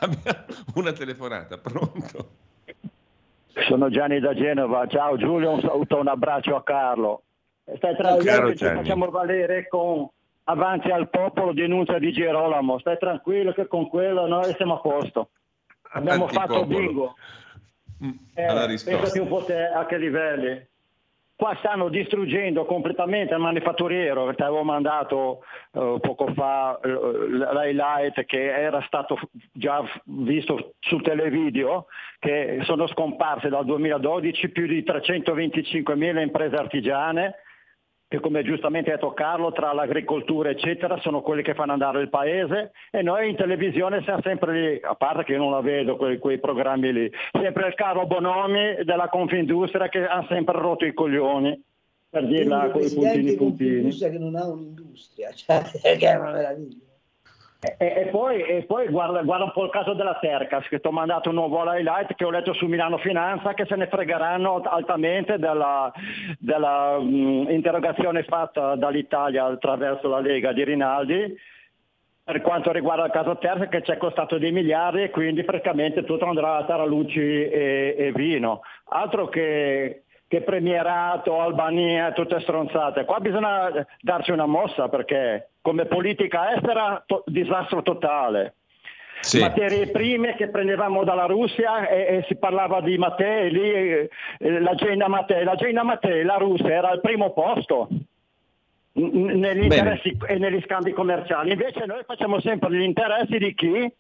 Abbiamo una telefonata, pronto? Sono Gianni da Genova, ciao Giulio, un saluto, un abbraccio a Carlo. Stai tranquillo che ci facciamo valere con avanti al popolo, denuncia di Gerolamo, stai tranquillo che con quello noi siamo a posto. Abbiamo Avanti fatto popolo. bingo. Mm, eh, pensati un po' te a che livelli. Qua stanno distruggendo completamente il manifatturiero ti avevo mandato uh, poco fa uh, l'highlight che era stato già visto su televideo che sono scomparse dal 2012 più di 325.000 imprese artigiane che come giustamente ha detto Carlo, tra l'agricoltura eccetera, sono quelli che fanno andare il paese e noi in televisione siamo sempre lì, a parte che io non la vedo quei, quei programmi lì, sempre il caro Bonomi della Confindustria che ha sempre rotto i coglioni, per dirla con i puntini puntini. che non ha un'industria, cioè, che è una meraviglia. E, e, poi, e poi guarda, guarda, un po' il caso della Tercas che ti ho mandato un nuovo highlight che ho letto su Milano Finanza che se ne fregheranno altamente della, della mh, interrogazione fatta dall'Italia attraverso la Lega di Rinaldi per quanto riguarda il caso Terza che ci è costato dei miliardi e quindi praticamente tutto andrà a taralucci e, e vino. Altro che che premierato, Albania, tutte stronzate. Qua bisogna darci una mossa perché come politica estera to- disastro totale. Sì. Materie prime che prendevamo dalla Russia e, e si parlava di Mattei, lì, eh, la Gena Mattei, la Gena Mattei, la Russia era al primo posto negli interessi e negli scambi commerciali. Invece noi facciamo sempre gli interessi di chi?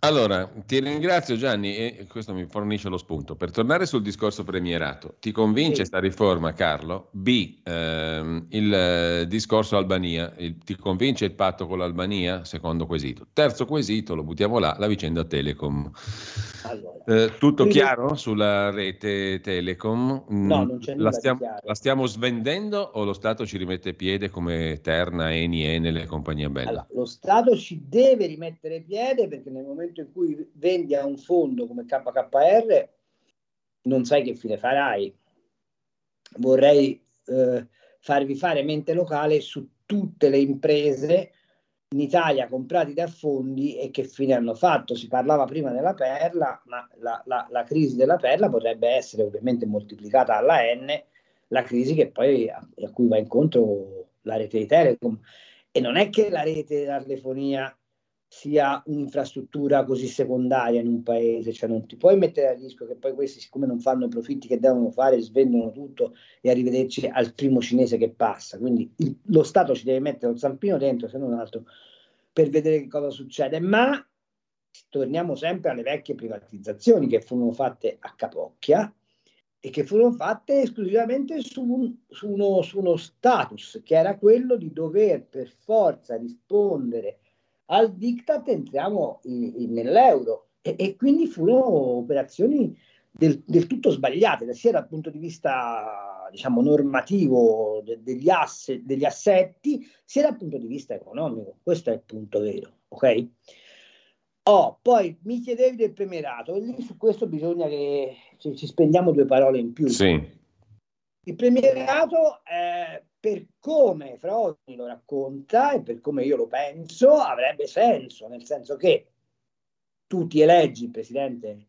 Allora, ti ringrazio Gianni e questo mi fornisce lo spunto. Per tornare sul discorso premierato, ti convince questa sì. riforma Carlo? B, ehm, il eh, discorso Albania, il, ti convince il patto con l'Albania? Secondo quesito. Terzo quesito, lo buttiamo là, la vicenda Telecom. Allora, eh, tutto quindi... chiaro sulla rete Telecom? No, non c'è la stiamo, la stiamo svendendo o lo Stato ci rimette piede come Terna, Eni, Enel e compagnia bella? Allora, lo Stato ci deve rimettere piede perché nel momento momento in cui vendi a un fondo come KKR, non sai che fine farai. Vorrei eh, farvi fare mente locale su tutte le imprese in Italia comprati da fondi e che fine hanno fatto. Si parlava prima della perla, ma la, la, la crisi della perla potrebbe essere ovviamente moltiplicata alla N, la crisi che poi a, a cui va incontro la rete di Telecom. E non è che la rete della telefonia sia un'infrastruttura così secondaria in un paese, cioè non ti puoi mettere a rischio che poi questi, siccome non fanno i profitti che devono fare, svendono tutto e arrivederci al primo cinese che passa. Quindi il, lo Stato ci deve mettere un zampino dentro, se non altro, per vedere che cosa succede. Ma torniamo sempre alle vecchie privatizzazioni che furono fatte a capocchia e che furono fatte esclusivamente su, un, su, uno, su uno status che era quello di dover per forza rispondere al diktat entriamo in, in, nell'euro e, e, quindi furono operazioni del, del, tutto sbagliate, sia dal punto di vista diciamo, normativo de, degli, asse, degli assetti, sia dal punto di vista economico. Questo è il punto vero, ok? Oh, poi mi chiedevi del premierato, e lì su questo bisogna che ci, ci spendiamo due parole in più. Sì. Il premierato eh, per come Frodi lo racconta e per come io lo penso, avrebbe senso, nel senso che tu ti eleggi il presidente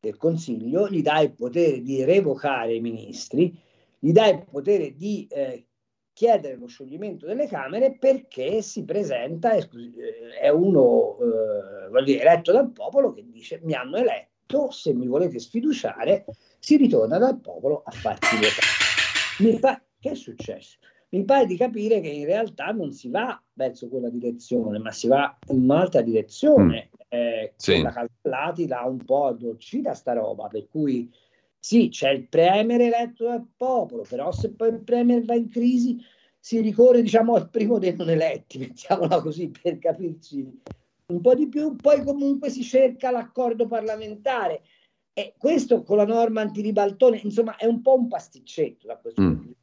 del Consiglio, gli dai il potere di revocare i ministri, gli dai il potere di eh, chiedere lo scioglimento delle Camere perché si presenta, eh, è uno eh, dire, eletto dal popolo che dice mi hanno eletto, se mi volete sfiduciare, si ritorna dal popolo a farsi votare. Mi fa, che è successo? Mi pare di capire che in realtà non si va verso quella direzione, ma si va in un'altra direzione. Mm. Eh, sì. La Calzati l'ha un po' addolcita sta roba, per cui sì, c'è il premier eletto dal popolo, però se poi il premier va in crisi si ricorre diciamo al primo dei non eletti, mettiamola così per capirci un po' di più, poi comunque si cerca l'accordo parlamentare. E questo con la norma antiribaltone, insomma, è un po' un pasticcetto da questo mm. punto di vista.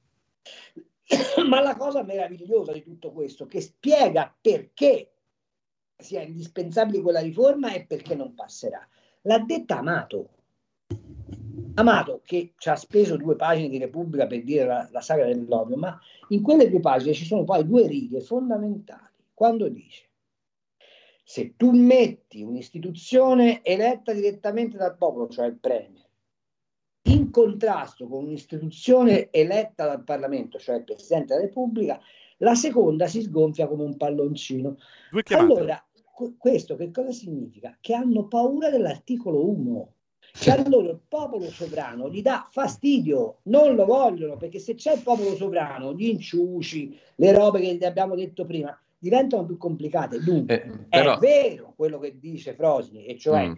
Ma la cosa meravigliosa di tutto questo, che spiega perché sia indispensabile quella riforma e perché non passerà, l'ha detta Amato. Amato che ci ha speso due pagine di Repubblica per dire la, la saga dell'odio, ma in quelle due pagine ci sono poi due righe fondamentali. Quando dice se tu metti un'istituzione eletta direttamente dal popolo, cioè il premio, in contrasto con un'istituzione eletta dal Parlamento, cioè il Presidente della Repubblica, la seconda si sgonfia come un palloncino. Allora, questo che cosa significa? Che hanno paura dell'articolo 1. Cioè allora il popolo sovrano gli dà fastidio, non lo vogliono, perché se c'è il popolo sovrano, gli inciuci, le robe che abbiamo detto prima, diventano più complicate. Dunque, eh, però... è vero quello che dice Frosni, e cioè mm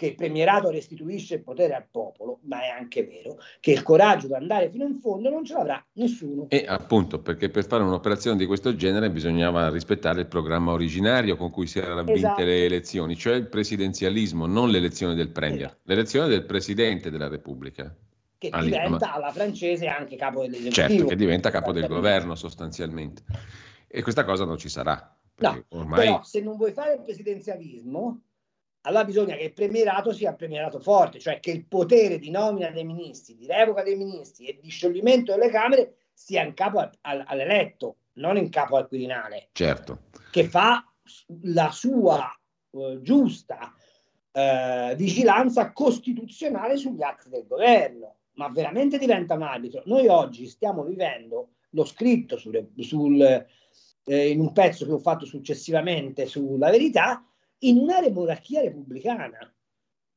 che il premierato restituisce il potere al popolo, ma è anche vero che il coraggio di andare fino in fondo non ce l'avrà nessuno. E appunto, perché per fare un'operazione di questo genere bisognava rispettare il programma originario con cui si erano vinte esatto. le elezioni, cioè il presidenzialismo, non l'elezione del premier, esatto. l'elezione del presidente della Repubblica. Che diventa alla francese anche capo dell'esecutivo. Certo, che diventa capo del governo sostanzialmente. E questa cosa non ci sarà. No, ormai... però se non vuoi fare il presidenzialismo, allora bisogna che il premierato sia premierato forte, cioè che il potere di nomina dei ministri, di revoca dei ministri e di scioglimento delle Camere sia in capo al, al, all'eletto, non in capo al Quirinale. Certo. Che fa la sua uh, giusta uh, vigilanza costituzionale sugli atti del governo, ma veramente diventa un arbitro. Noi oggi stiamo vivendo, l'ho scritto sul, sul, eh, in un pezzo che ho fatto successivamente sulla verità, in una monarchia repubblicana.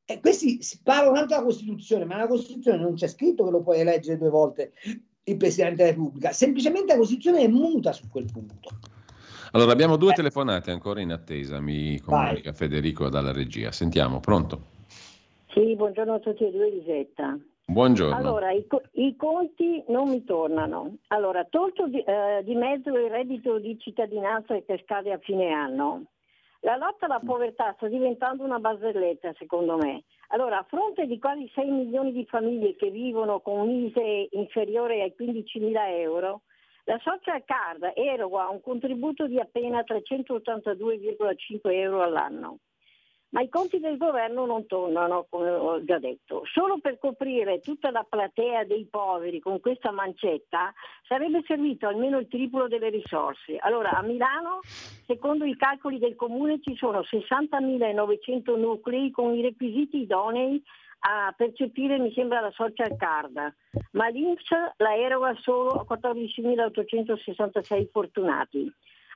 E questi parlano tanto della Costituzione, ma la Costituzione non c'è scritto che lo puoi eleggere due volte il Presidente della Repubblica, semplicemente la Costituzione è muta su quel punto. Allora, abbiamo due eh. telefonate ancora in attesa, mi comunica Vai. Federico dalla regia. Sentiamo, pronto? Sì, buongiorno a tutti e due, Lisetta. Buongiorno. Allora, i, i, conti non mi tornano. Allora, tolto di, eh, di mezzo il reddito di cittadinanza che scade a fine anno, la lotta alla povertà sta diventando una barzelletta, secondo me. Allora, a fronte di quasi 6 milioni di famiglie che vivono con un ISE inferiore ai 15 mila euro, la Social Card eroga un contributo di appena 382,5 euro all'anno. Ma i conti del governo non tornano, come ho già detto. Solo per coprire tutta la platea dei poveri con questa mancetta sarebbe servito almeno il triplo delle risorse. Allora, a Milano, secondo i calcoli del comune, ci sono 60.900 nuclei con i requisiti idonei a percepire, mi sembra, la social card, ma l'Inps la eroga solo a 14.866 fortunati.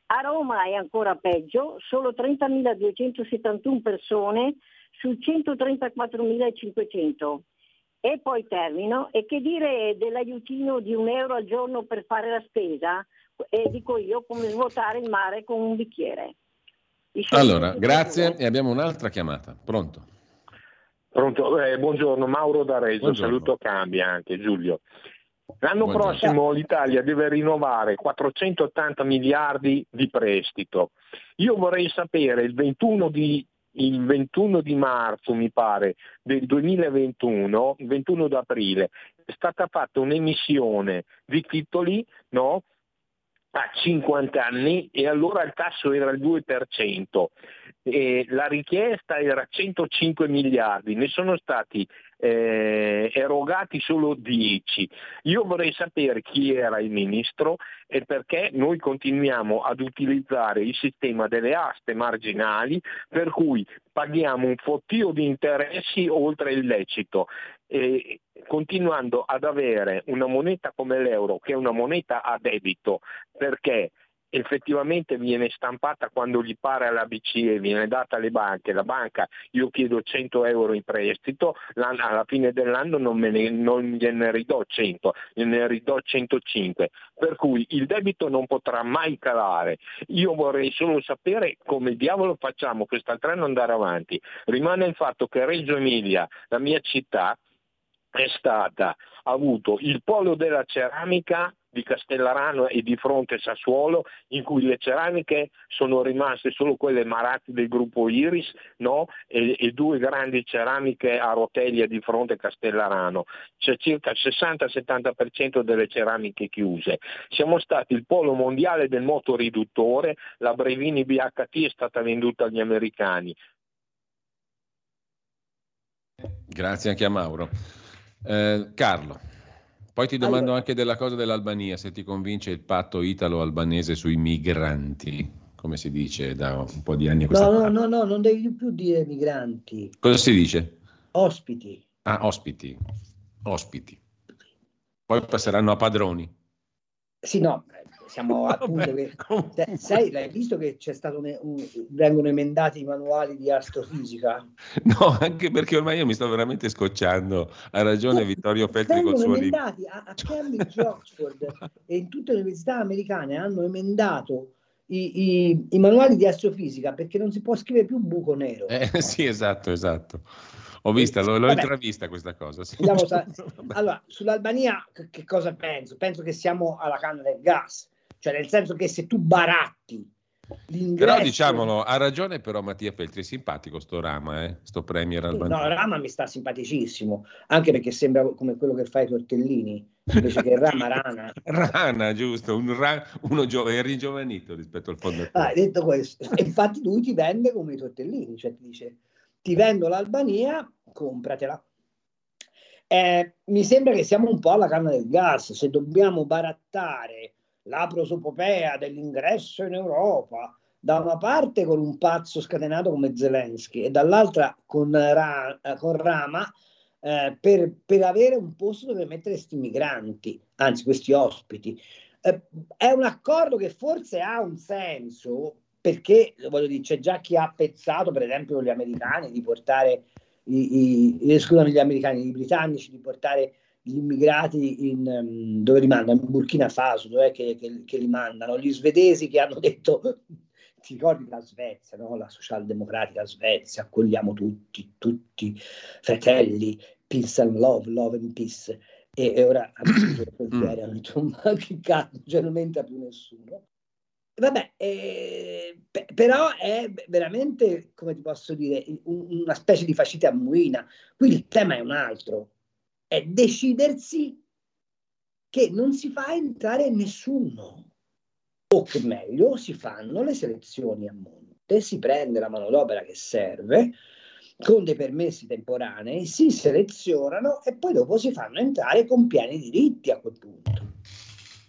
A Roma è ancora peggio, solo 30.271 persone su 134.500. E poi termino, e che dire dell'aiutino di un euro al giorno per fare la spesa? E dico io come svuotare il mare con un bicchiere. Allora, grazie e abbiamo un'altra chiamata. Pronto? Pronto? Eh, buongiorno, Mauro da Reggio, buongiorno. saluto Cambia anche, Giulio. L'anno Buongiorno. prossimo l'Italia deve rinnovare 480 miliardi di prestito. Io vorrei sapere il 21 di, il 21 di marzo, mi pare, del 2021, il 21 d'aprile, è stata fatta un'emissione di titoli no, a 50 anni e allora il tasso era il 2%. E la richiesta era 105 miliardi, ne sono stati eh, erogati solo 10. Io vorrei sapere chi era il ministro e perché noi continuiamo ad utilizzare il sistema delle aste marginali per cui paghiamo un fottio di interessi oltre il lecito. E continuando ad avere una moneta come l'euro che è una moneta a debito perché effettivamente viene stampata quando gli pare alla BCE, viene data alle banche, la banca io chiedo 100 euro in prestito, alla fine dell'anno non, ne, non gliene ridò 100, gliene ridò 105, per cui il debito non potrà mai calare. Io vorrei solo sapere come diavolo facciamo quest'altro anno andare avanti. Rimane il fatto che Reggio Emilia, la mia città, è stata, ha avuto il polo della ceramica di Castellarano e di fronte Sassuolo, in cui le ceramiche sono rimaste solo quelle Maratti del gruppo Iris no? e, e, due grandi ceramiche a roteglia di fronte Castellarano. C'è circa il 60-70% delle ceramiche chiuse. Siamo stati il polo mondiale del motoriduttore, la Brevini BHT è stata venduta agli americani. Grazie anche a Mauro. Eh, Carlo. Poi ti domando allora, anche della cosa dell'Albania, se ti convince il patto italo-albanese sui migranti, come si dice da un po' di anni a questa no, parte. No, no, no, non devi più dire migranti. Cosa si dice? Ospiti. Ah, ospiti. Ospiti. Poi passeranno a padroni. Sì, no, siamo appunto che, sai, l'hai visto che c'è stato un, un, vengono emendati i manuali di astrofisica? No, anche perché ormai io mi sto veramente scocciando. Ha ragione Vittorio Feltri col suo libro. emendati a, a Cambridge, Oxford e in tutte le università americane hanno emendato i, i, i, manuali di astrofisica perché non si può scrivere più buco nero. Eh, sì, esatto, esatto. Ho vista, l'ho, l'ho intravista questa cosa. Sì. allora, sull'Albania che cosa penso? Penso che siamo alla canna del gas cioè nel senso che se tu baratti l'ingresso... Però diciamolo, ha ragione però Mattia Feltri, è simpatico sto Rama, eh? sto Premier Albania. No, Rama mi sta simpaticissimo, anche perché sembra come quello che fa i tortellini, invece che Rama Rana. Rana, giusto, un ra... uno gio... è ringiovanito rispetto al fondatore. Ah, detto questo, infatti lui ti vende come i tortellini, cioè ti dice ti vendo l'Albania, compratela. Eh, mi sembra che siamo un po' alla canna del gas, se dobbiamo barattare la prosopopea dell'ingresso in Europa, da una parte con un pazzo scatenato come Zelensky e dall'altra con, Ra- con Rama eh, per, per, avere un posto dove mettere questi migranti, anzi questi ospiti. Eh, è un accordo che forse ha un senso perché voglio dire, c'è già chi ha pensato, per esempio gli americani, di portare i, i, scusami, gli americani, i britannici, di portare gli immigrati in, um, dove li mandano? In Burkina Faso, dov'è che, che, che, li mandano? Gli svedesi che hanno detto, ti ricordi la Svezia, no? la socialdemocratica Svezia, accogliamo tutti, tutti fratelli, peace and love, love and peace. E, e ora hanno detto, ma che cazzo, cioè non entra più nessuno. Vabbè, eh, p- però è veramente, come ti posso dire, un, una specie di facita muina. Qui il tema è un altro è decidersi che non si fa entrare nessuno o che meglio si fanno le selezioni a mondo. notte, si prende la manodopera che serve con dei permessi temporanei, si selezionano e poi dopo si fanno entrare con pieni diritti a quel punto.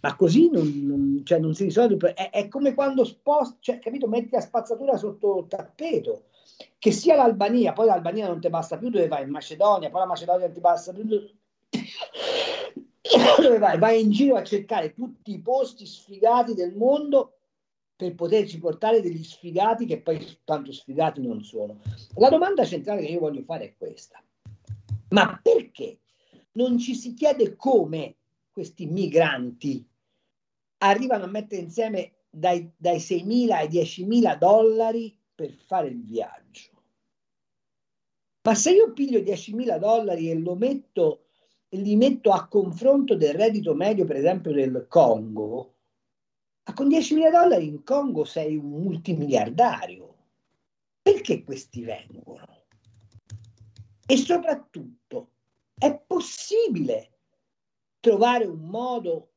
Ma così non, non, cioè non si risolve. È, è come quando sposti, cioè, capito, metti la spazzatura sotto il tappeto che sia l'Albania, poi l'Albania non ti basta più, dove vai? In Macedonia, poi la Macedonia non ti basta più. Dove vai? Vai in giro a cercare tutti i posti sfigati del mondo per poterci portare degli sfigati che poi tanto sfigati non sono. La domanda centrale che io voglio fare è questa. Ma perché non ci si chiede come questi migranti arrivano a mettere insieme dai, dai 6.000 ai 10.000 dollari per fare il viaggio? Ma se io piglio 10.000 dollari e lo metto, li metto a confronto del reddito medio, per esempio, del Congo, con 10.000 dollari in Congo sei un multimiliardario. Perché questi vengono? E soprattutto, è possibile trovare un modo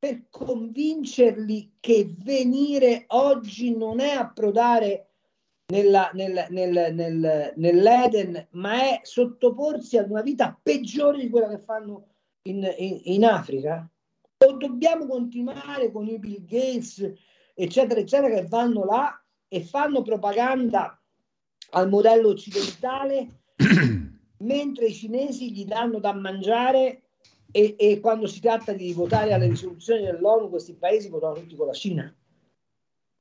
per convincerli che venire oggi non è approdare nella, nel, nel, nel, nell'Eden, ma è sottoporsi ad una vita peggiore di quella che fanno in, in, in Africa? o dobbiamo continuare con i Bill Gates, eccetera, eccetera, che vanno là e fanno propaganda al modello occidentale, mentre i cinesi gli danno da mangiare e, e, quando si tratta di votare alle risoluzioni dell'ONU, questi paesi votano tutti con la Cina.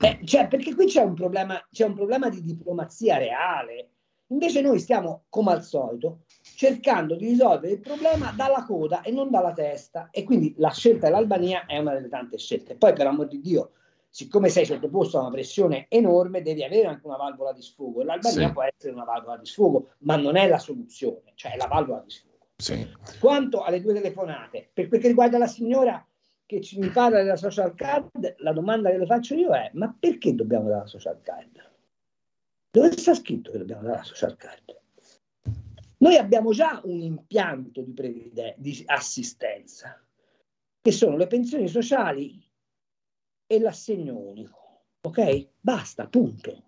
Eh, cioè, perché qui c'è un, problema, c'è un problema di diplomazia reale. Invece noi stiamo, come al solito, cercando di risolvere il problema dalla coda e non dalla testa. E quindi la scelta dell'Albania è una delle tante scelte. Poi, per amor di Dio, siccome sei sottoposto a una pressione enorme, devi avere anche una valvola di sfogo. E l'Albania sì. può essere una valvola di sfogo, ma non è la soluzione, cioè è la valvola di sfogo. Sì. Quanto alle due telefonate, per quel che riguarda la signora che ci mi parla della social card, la domanda che le faccio io è: ma perché dobbiamo dare la social card? Dove sta scritto che dobbiamo dare la social card? Noi abbiamo già un impianto di, previde- di assistenza, che sono le pensioni sociali e l'assegno unico. Ok? Basta, punto.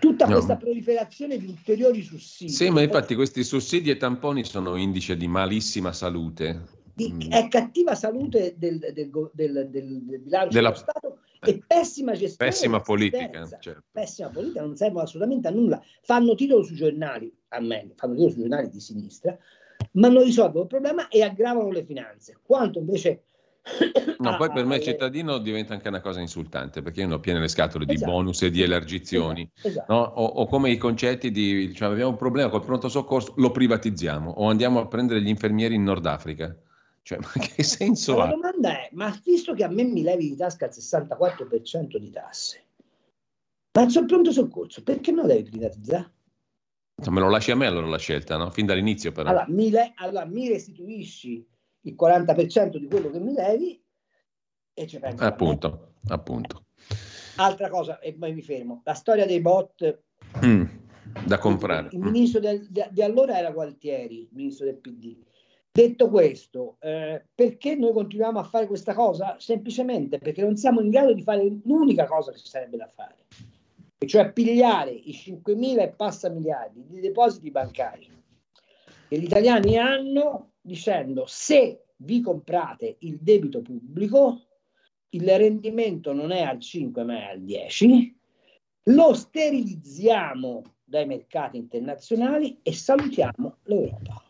Tutta no. questa proliferazione di ulteriori sussidi. Sì, ma infatti questi sussidi e tamponi sono indice di malissima salute. Di, mm. è cattiva salute del, del, del, del bilancio Della... dello Stato e pessima gestione. Pessima politica. Certo. Pessima politica, non servono assolutamente a nulla. Fanno titolo sui giornali, a me, fanno titolo sui giornali di sinistra, ma non risolvono il problema e aggravano le finanze. Quanto invece... No, ah, poi per me cittadino diventa anche una cosa insultante perché io ne ho piene le scatole esatto. di bonus e di elargizioni esatto. esatto. No? O, o, come i concetti di diciamo, abbiamo un problema col pronto soccorso, lo privatizziamo o andiamo a prendere gli infermieri in Nord Africa. Cioè, ma che senso ma ha? La domanda è, ma visto che a me mi levi di tasca il 64% di tasse, ma sul pronto soccorso, perché non lo devi privatizzare? Me lo lasci a me allora la scelta, no? Fin dall'inizio però. Allora mi, le- allora, mi restituisci il 40% di quello che mi levi e ci penso. Appunto, appunto. Altra cosa, e poi mi fermo, la storia dei bot. Mm, da comprare. Il, il ministro del, di, di allora era Gualtieri, il ministro del PD Detto questo, eh, perché noi continuiamo a fare questa cosa? Semplicemente perché non siamo in grado di fare l'unica cosa che ci sarebbe da fare, e cioè pigliare i 5 e passa miliardi di depositi bancari che gli italiani hanno dicendo se vi comprate il debito pubblico, il rendimento non è al 5 ma è al 10, lo sterilizziamo dai mercati internazionali e salutiamo l'Europa.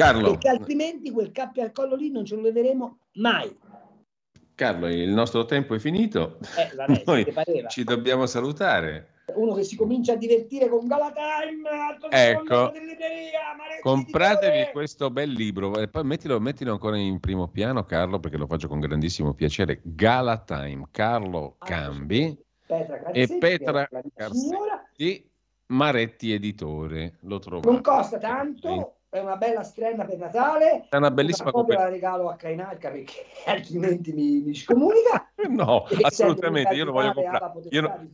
Carlo. Perché altrimenti quel cappio al collo lì non ce lo leveremo mai. Carlo, il nostro tempo è finito. Eh, vabbè, Noi ci dobbiamo salutare. Uno che si comincia a divertire con Galatime, ecco, compratevi questo bel libro e poi mettilo, mettilo, ancora in primo piano, Carlo, perché lo faccio con grandissimo piacere. Galatime, Carlo ah, Cambi Petra e Petra Carsetti, Maretti Editore. Lo trovate. Non costa tanto è una bella strenna per Natale. È una bellissima cosa. la regalo a Kainarca perché altrimenti mi, mi scomunica. No, assolutamente, io lo voglio comprare. Io, no,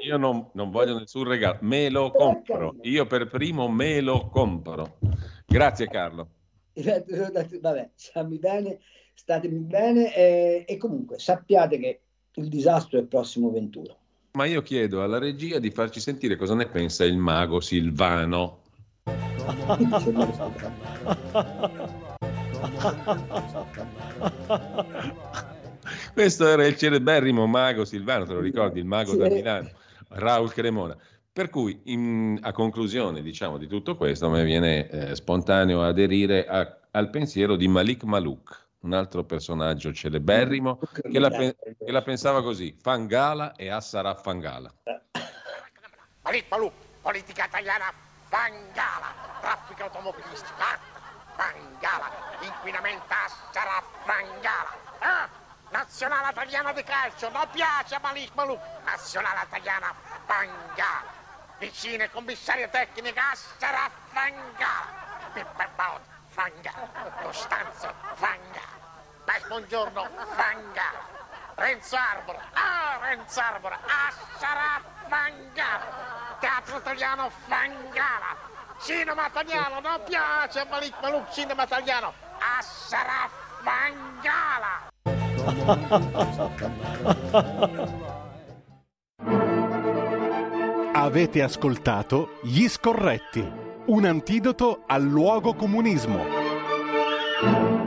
io non, non, voglio nessun regalo, me lo per compro. Io per primo me lo compro. Grazie Carlo. Vabbè, stammi bene, statemi bene e, e comunque sappiate che il disastro è il prossimo 21. Ma io chiedo alla regia di farci sentire cosa ne pensa il mago Silvano. Questo era il celeberrimo mago Silvano, te lo ricordi, il mago sì. da Milano, Raul Cremona. Per cui, in, a conclusione diciamo, di tutto questo, a me viene eh, spontaneo aderire a, al pensiero di Malik Maluk, un altro personaggio celeberrimo, che la, che la pensava così, Fangala e Assara Fangala. Malik Maluk, politica italiana, Fangala, traffico automobilistico, ah, Fangala, inquinamento, Assara Fangala. Ah, nazionale italiana di calcio, non piace a Malik Maluk, nazionale italiana, Fangala vicine commissaria tecnica Assara Fanga, Pippa Fanga, Costanzo Fanga, Beh, buongiorno Fanga, Renzo Arbora, ah Renzo Arbora, Assara Fanga, Teatro Italiano Fangala, Cinema Italiano, non piace a Malik Maluk, Cinema Italiano, Assara Fangala. Avete ascoltato Gli Scorretti, un antidoto al luogo comunismo.